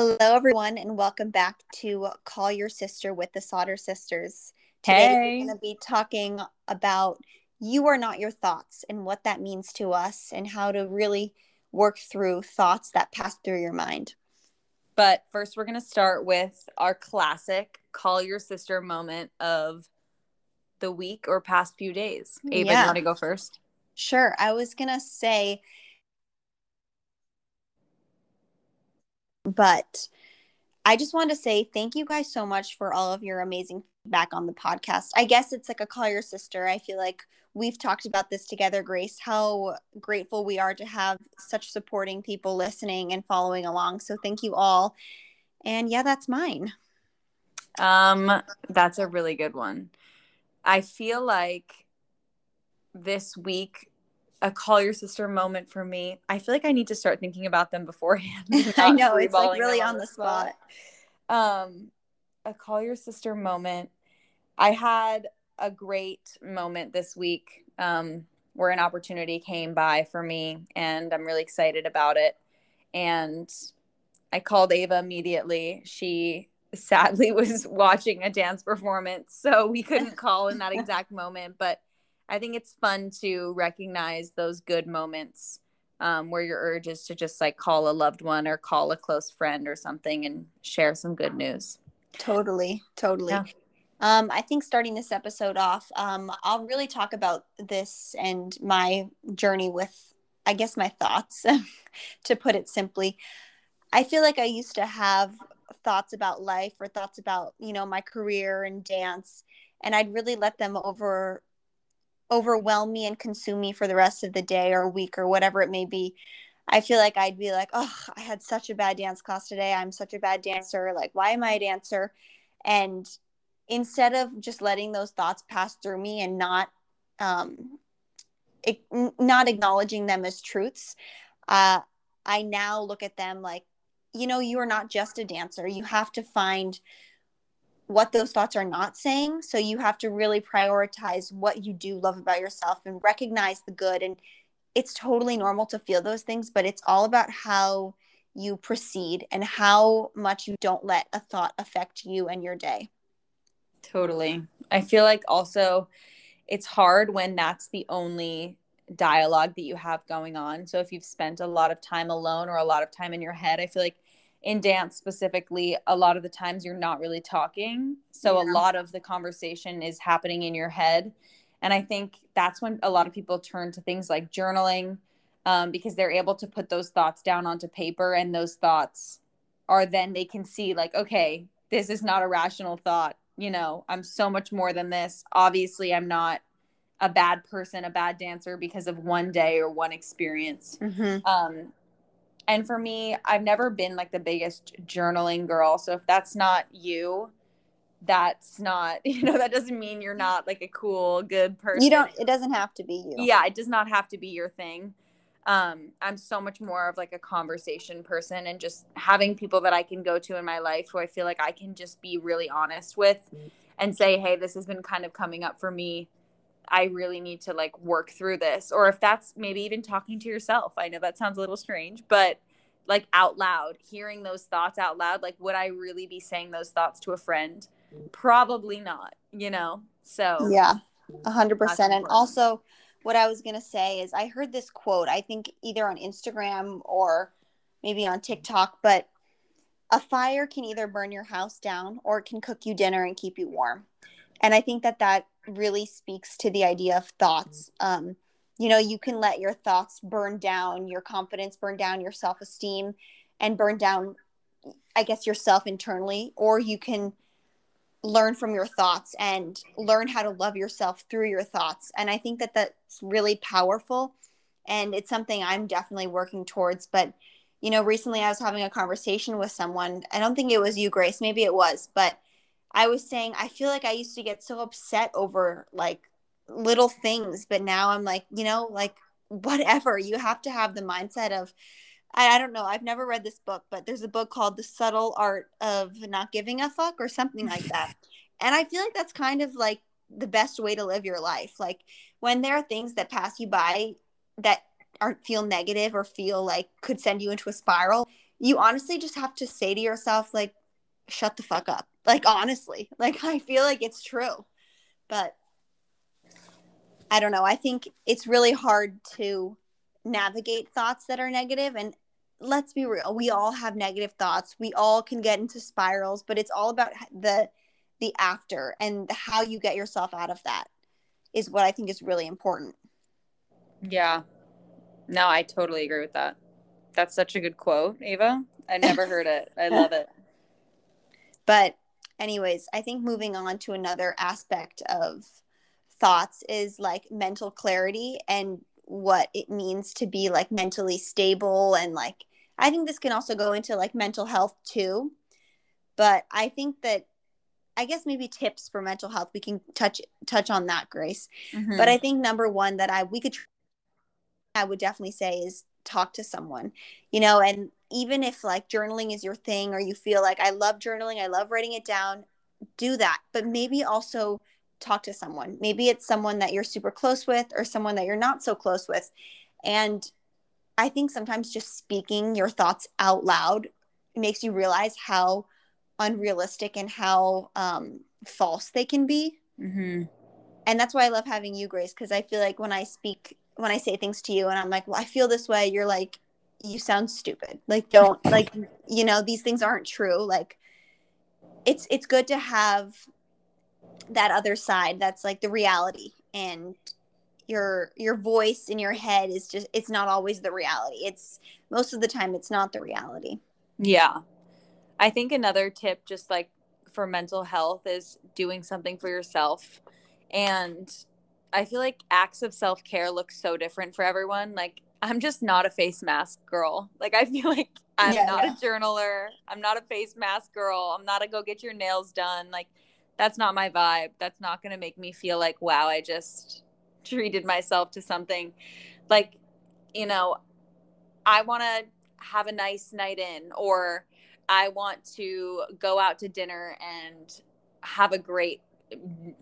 Hello, everyone, and welcome back to Call Your Sister with the Sauter Sisters. Today, Hey. we're going to be talking about you are not your thoughts and what that means to us, and how to really work through thoughts that pass through your mind. But first, we're going to start with our classic call your sister moment of the week or past few days. Ava, Yeah. you want to go first? Sure, I was going to say, but I just want to say thank you guys so much for all of your amazing feedback on the podcast. I guess it's like a call your sister. I feel like we've talked about this together, Grace, how grateful we are to have such supporting people listening and following along. So thank you all. And yeah, that's mine. Um, that's a really good one. I feel like this week a call your sister moment for me. I feel like I need to start thinking about them beforehand. I know it's like really them on the spot. um a call your sister moment i had a great moment this week um where an opportunity came by for me and i'm really excited about it and i called ava immediately she sadly was watching a dance performance so we couldn't call in that exact moment but i think it's fun to recognize those good moments um, where your urge is to just like call a loved one or call a close friend or something and share some good news. Totally, totally. Yeah. Um, I think starting this episode off, um, I'll really talk about this and my journey with, I guess, my thoughts, to put it simply. I feel like I used to have thoughts about life or thoughts about, you know, my career and dance, and I'd really let them over overwhelm me and consume me for the rest of the day or week or whatever it may be. I feel like I'd be like, oh, I had such a bad dance class today. I'm such a bad dancer. Like, why am I a dancer? And instead of just letting those thoughts pass through me and not, um, it, not acknowledging them as truths, uh, I now look at them like, you know, you are not just a dancer. You have to find what those thoughts are not saying. So you have to really prioritize what you do love about yourself and recognize the good. And it's totally normal to feel those things, but it's all about how you proceed and how much you don't let a thought affect you and your day. Totally. I feel like also it's hard when that's the only dialogue that you have going on. So if you've spent a lot of time alone or a lot of time in your head, I feel like in dance specifically, a lot of the times you're not really talking. So Yeah. a lot of the conversation is happening in your head. And I think that's when a lot of people turn to things like journaling um, because they're able to put those thoughts down onto paper and those thoughts are then they can see, like, okay, this is not a rational thought. You know, I'm so much more than this. Obviously, I'm not a bad person, a bad dancer because of one day or one experience. Mm-hmm. Um, and for me, I've never been like the biggest journaling girl. So if that's not you, that's not, you know, that doesn't mean you're not like a cool, good person. You don't, it doesn't have to be you. Yeah, it does not have to be your thing. Um, I'm so much more of like a conversation person and just having people that I can go to in my life who I feel like I can just be really honest with and say, hey, this has been kind of coming up for me. I really need to like work through this. Or if that's maybe even talking to yourself. I know that sounds a little strange, but like out loud, hearing those thoughts out loud, like would I really be saying those thoughts to a friend? Probably not, you know? So Yeah, a 100%. And also, what I was gonna say is, I heard this quote. I think either on Instagram or maybe on TikTok, but a fire can either burn your house down or it can cook you dinner and keep you warm. And I think that that really speaks to the idea of thoughts. Um, you know, you can let your thoughts burn down your confidence, burn down your self esteem, and burn down, I guess, yourself internally, or you can learn from your thoughts and learn how to love yourself through your thoughts. And I think that that's really powerful. And it's something I'm definitely working towards. But, you know, recently I was having a conversation with someone. I don't think it was you, Grace. Maybe it was. But I was saying, I feel like I used to get so upset over like little things. But now I'm like, you know, like whatever. You have to have the mindset of, I, I don't know. I've never read this book, but there's a book called The Subtle Art of Not Giving a Fuck or something like that. and I feel like that's kind of like the best way to live your life. Like when there are things that pass you by that aren't feel negative or feel like could send you into a spiral, you honestly just have to say to yourself like shut the fuck up like honestly like i feel like it's true but i don't know. I think it's really hard to navigate thoughts that are negative and let's be real we all have negative thoughts. We all can get into spirals but it's all about the the after and how you get yourself out of that is what i think is really important. Yeah. No i totally agree with that. That's such a good quote ava. I never heard it. I love it. But anyways i think moving on to another aspect of thoughts is like mental clarity and what it means to be like mentally stable and like I think this can also go into like mental health too. But I think that I guess maybe tips for mental health we can touch touch on that Grace. Mm-hmm. But I think number 1 that I we could I would definitely say is talk to someone. You know, and even if like journaling is your thing or you feel like I love journaling, I love writing it down, do that. But maybe also talk to someone. Maybe it's someone that you're super close with or someone that you're not so close with. And I think sometimes just speaking your thoughts out loud makes you realize how unrealistic and how um, false they can be. Mm-hmm. And that's why I love having you, Grace, because I feel like when I speak, when I say things to you and I'm like, well, I feel this way, you're like, you sound stupid. Like, don't, like, you know, these things aren't true. Like, it's it's good to have that other side that's like the reality and your your voice in your head is just it's not always the reality it's most of the time it's not the reality yeah i think another tip just like for mental health is doing something for yourself and i feel like acts of self-care look so different for everyone like i'm just not a face mask girl like i feel like i'm yeah, not yeah. a journaler i'm not a face mask girl i'm not a go get your nails done like that's not my vibe. That's not going to make me feel like, wow, I just treated myself to something. Like, you know, I want to have a nice night in, or I want to go out to dinner and have a great,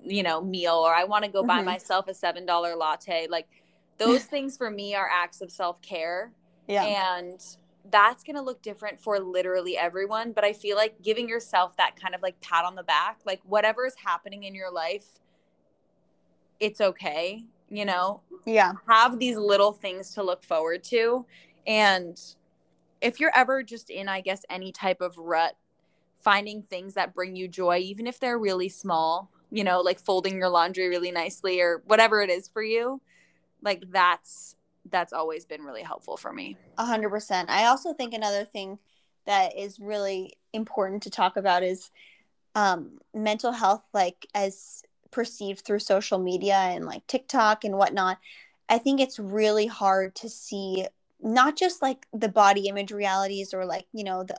you know, meal, or I want to go mm-hmm. buy myself a $7 latte. Like, those things for me are acts of self care. Yeah. And that's going to look different for literally everyone but i feel like giving yourself that kind of like pat on the back like whatever is happening in your life it's okay you know yeah have these little things to look forward to and if you're ever just in i guess any type of rut finding things that bring you joy even if they're really small you know like folding your laundry really nicely or whatever it is for you like that's that's always been really helpful for me. A hundred percent. I also think another thing that is really important to talk about is um, mental health, like as perceived through social media and like TikTok and whatnot. I think it's really hard to see not just like the body image realities or like, you know, the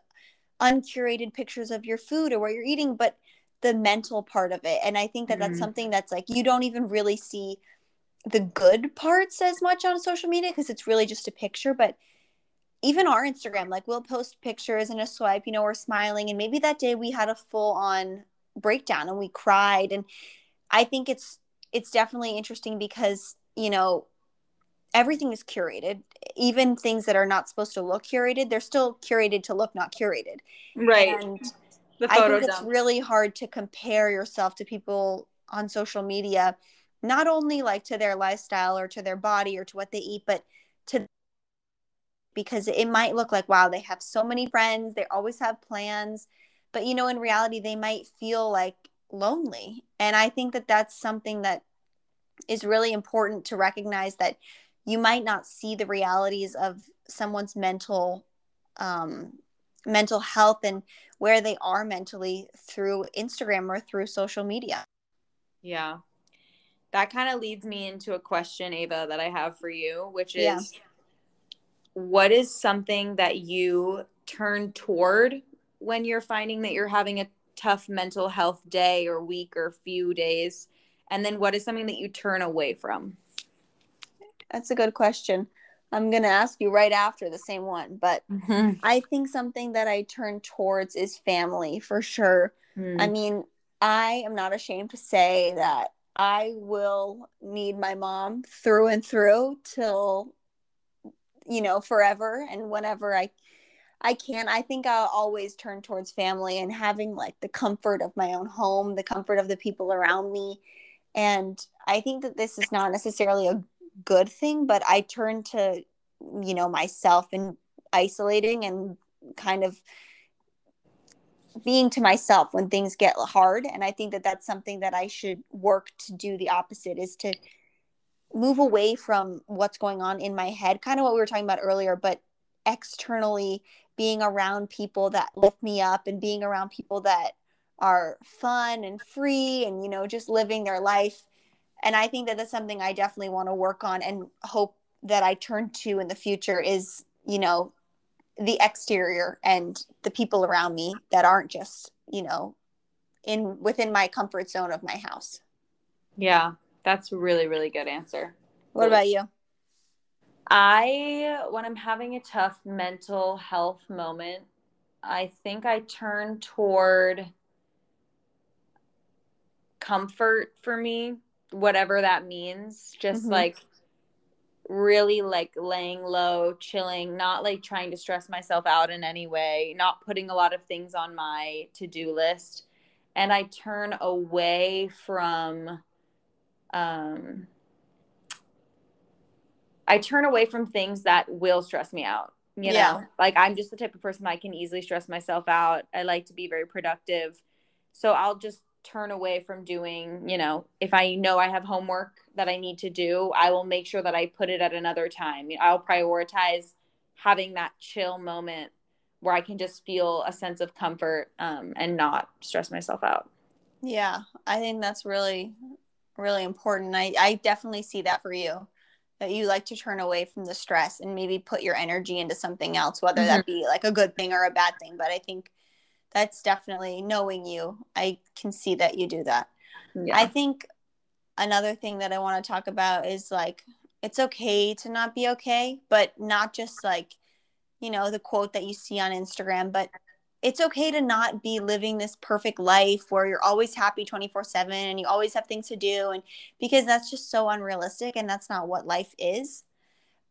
uncurated pictures of your food or what you're eating, but the mental part of it. And I think that mm-hmm. that's something that's like you don't even really see the good parts as much on social media because it's really just a picture but even our instagram like we'll post pictures and a swipe you know we're smiling and maybe that day we had a full on breakdown and we cried and i think it's it's definitely interesting because you know everything is curated even things that are not supposed to look curated they're still curated to look not curated right and i think it's really hard to compare yourself to people on social media not only like to their lifestyle or to their body or to what they eat, but to because it might look like, wow, they have so many friends, they always have plans. But, you know, in reality, they might feel like lonely. And I think that that's something that is really important to recognize that you might not see the realities of someone's mental um, mental health and where they are mentally through Instagram or through social media. Yeah that kind of leads me into a question, Ava, that I have for you, which is yeah. what is something that you turn toward when you're finding that you're having a tough mental health day or week or few days? And then what is something that you turn away from? That's a good question. I'm going to ask you right after the same one, but mm-hmm. I think something that I turn towards is family for sure. Mm. I mean, I am not ashamed to say that I will need my mom through and through till you know forever and whenever I I can't. I think I'll always turn towards family and having like the comfort of my own home, the comfort of the people around me. And I think that this is not necessarily a good thing, but I turn to, you know, myself and isolating and kind of being to myself when things get hard. And I think that that's something that I should work to do the opposite is to move away from what's going on in my head, kind of what we were talking about earlier, but externally being around people that lift me up and being around people that are fun and free and you know just living their life and i think that that's something i definitely want to work on and hope that i turn to in the future is you know the exterior and the people around me that aren't just you know in within my comfort zone of my house. Yeah that's a really really good answer. What about you? I, when I'm having a tough mental health moment, I think I turn toward comfort for me, whatever that means. Just mm-hmm. like really like laying low, chilling, not like trying to stress myself out in any way, not putting a lot of things on my to do list. And I turn away from, um, I turn away from things that will stress me out. You know, yeah. like I'm just the type of person i can easily stress myself out. I like to be very productive. So I'll just turn away from doing, you know, if I know I have homework that I need to do, I will make sure that I put it at another time. I'll prioritize having that chill moment where I can just feel a sense of comfort um, and not stress myself out. Yeah, I think that's really, really important. I, I definitely see that for you that you like to turn away from the stress and maybe put your energy into something else, whether mm-hmm. that be like a good thing or a bad thing. But I think that's definitely knowing you. I can see that you do that. Yeah. I think another thing that I want to talk about is like it's okay to not be okay, but not just like, you know, the quote that you see on Instagram, but it's okay to not be living this perfect life where you're always happy 24/7 and you always have things to do and because that's just so unrealistic and that's not what life is.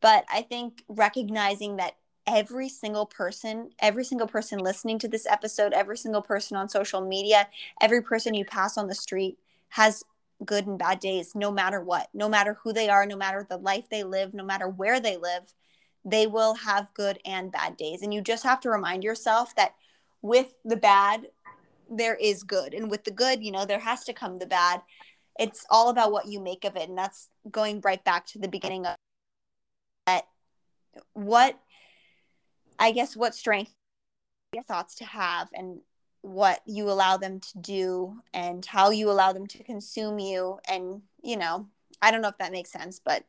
But I think recognizing that every single person, every single person listening to this episode, every single person on social media, every person you pass on the street has good and bad days no matter what. No matter who they are, no matter the life they live, no matter where they live, they will have good and bad days. And you just have to remind yourself that with the bad there is good and with the good you know there has to come the bad it's all about what you make of it and that's going right back to the beginning of that what i guess what strength your thoughts to have and what you allow them to do and how you allow them to consume you and you know i don't know if that makes sense but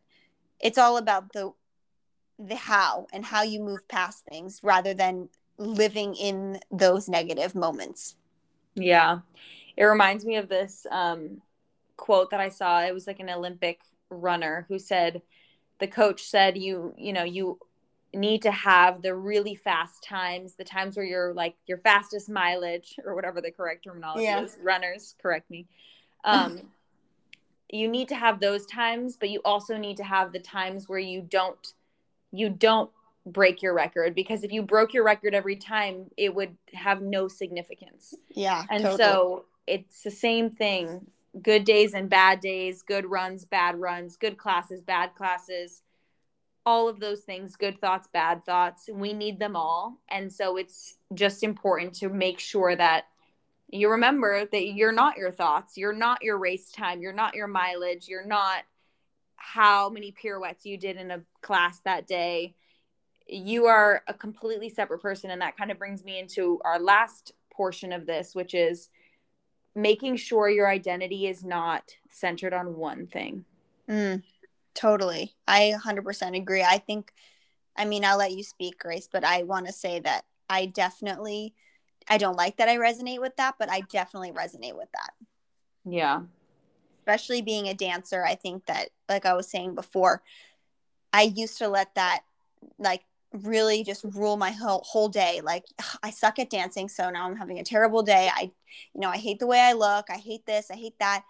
it's all about the the how and how you move past things rather than living in those negative moments. Yeah. It reminds me of this um, quote that I saw. It was like an Olympic runner who said, the coach said, you, you know, you need to have the really fast times, the times where you're like your fastest mileage or whatever the correct terminology yeah. is. Runners, correct me. Um, you need to have those times, but you also need to have the times where you don't you don't break your record because if you broke your record every time, it would have no significance. Yeah. And totally. so it's the same thing good days and bad days, good runs, bad runs, good classes, bad classes, all of those things, good thoughts, bad thoughts. We need them all. And so it's just important to make sure that you remember that you're not your thoughts, you're not your race time, you're not your mileage, you're not how many pirouettes you did in a class that day you are a completely separate person and that kind of brings me into our last portion of this which is making sure your identity is not centered on one thing mm, totally. I 100% agree. I think i mean i'll let you speak grace but i want to say that i definitely i don't like that i resonate with that but i definitely resonate with that. Yeah. Especially being a dancer i think that like i was saying before i used to let that like really just rule my whole, whole day. Like i suck at dancing so now i'm having a terrible day. I you know i hate the way i look. I hate this. I hate that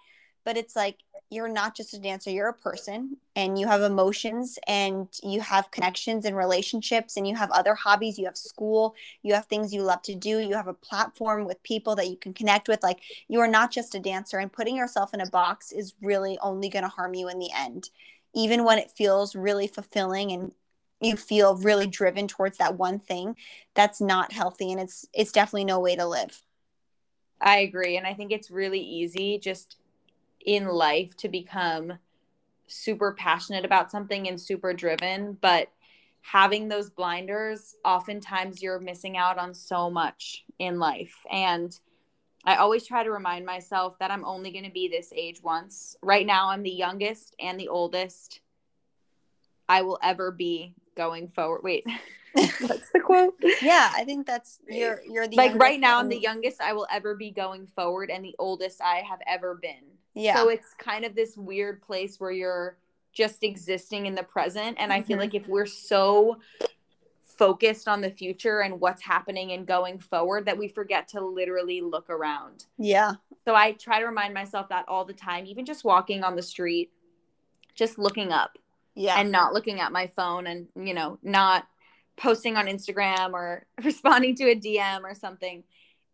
but it's like you're not just a dancer you're a person and you have emotions and you have connections and relationships and you have other hobbies. You have school you have things you love to do you have a platform with people that you can connect with. Like you are not just a dancer and putting yourself in a box is really only going to harm you in the end. Even when it feels really fulfilling and you feel really driven towards that one thing that's not healthy and it's it's definitely no way to live. I agree and i think it's really easy just in life to become super passionate about something and super driven but having those blinders oftentimes you're missing out on so much in life. And i always try to remind myself that i'm only going to be this age once. Right now i'm the youngest and the oldest i will ever be going forward. Wait what's the quote? Yeah i think that's you're you're the like right now i'm the youngest i will ever be going forward and the oldest i have ever been yeah. So it's kind of this weird place where you're just existing in the present. And mm-hmm. I feel mm-hmm. like if we're so focused on the future and what's happening and going forward that we forget to literally look around. Yeah. So I try to remind myself that all the time, even just walking on the street, just looking up. Yeah. And not looking at my phone and, you know, not posting on Instagram or responding to a DM or something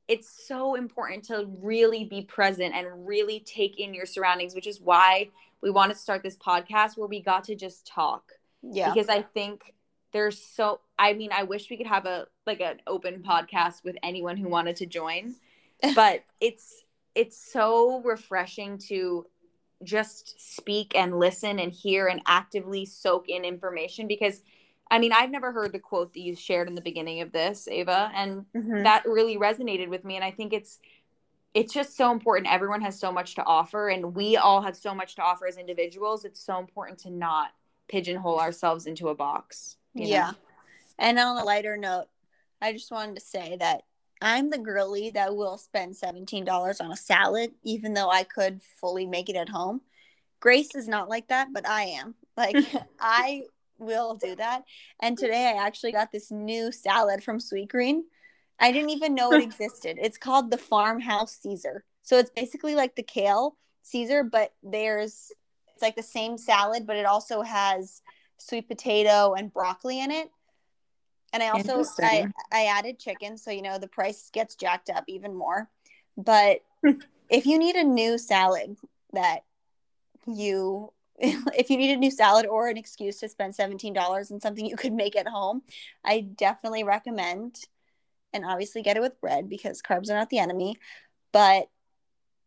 it's so important to really be present and really take in your surroundings, which is why we wanted to start this podcast where we got to just talk. Yeah. Because I think there's so I mean, I wish we could have a like an open podcast with anyone who wanted to join. but it's it's so refreshing to just speak and listen and hear and actively soak in information because I mean, I've never heard the quote that you shared in the beginning of this, Ava, and mm-hmm. that really resonated with me. And I think it's it's just so important. Everyone has so much to offer, and we all have so much to offer as individuals. It's so important to not pigeonhole ourselves into a box. Yeah. Know? And on a lighter note, I just wanted to say that I'm the girly that will spend $17 on a salad, even though I could fully make it at home. Grace is not like that, but I am. Like, I will do that. And today I actually got this new salad from Sweetgreen. I didn't even know it existed. It's called the Farmhouse Caesar. So it's basically like the kale Caesar, but there's it's like the same salad, but it also has sweet potato and broccoli in it. And I also I, I added chicken, so you know the price gets jacked up even more. But if you need a new salad that you if you need a new salad or an excuse to spend $17 on something you could make at home, I definitely recommend. And obviously, get it with bread because carbs are not the enemy. But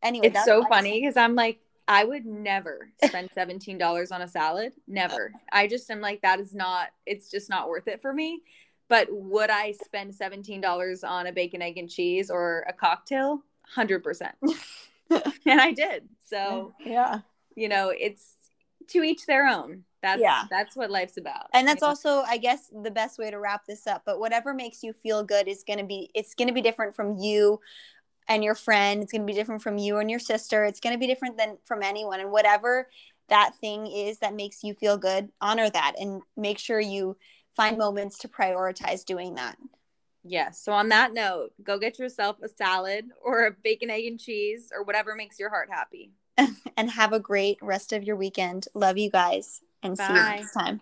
anyway, it's so funny because I'm like, I would never spend $17 on a salad. Never. I just am like, that is not, it's just not worth it for me. But would I spend $17 on a bacon, egg, and cheese or a cocktail? 100%. and I did. So, yeah. You know, it's to each their own. That's yeah. that's what life's about. And that's also, I guess, the best way to wrap this up. But whatever makes you feel good is gonna be it's gonna be different from you and your friend. It's gonna be different from you and your sister. It's gonna be different than from anyone. And whatever that thing is that makes you feel good, honor that and make sure you find moments to prioritize doing that. Yes. So on that note, go get yourself a salad or a bacon, egg, and cheese or whatever makes your heart happy. and have a great rest of your weekend. Love you guys and Bye. see you next time.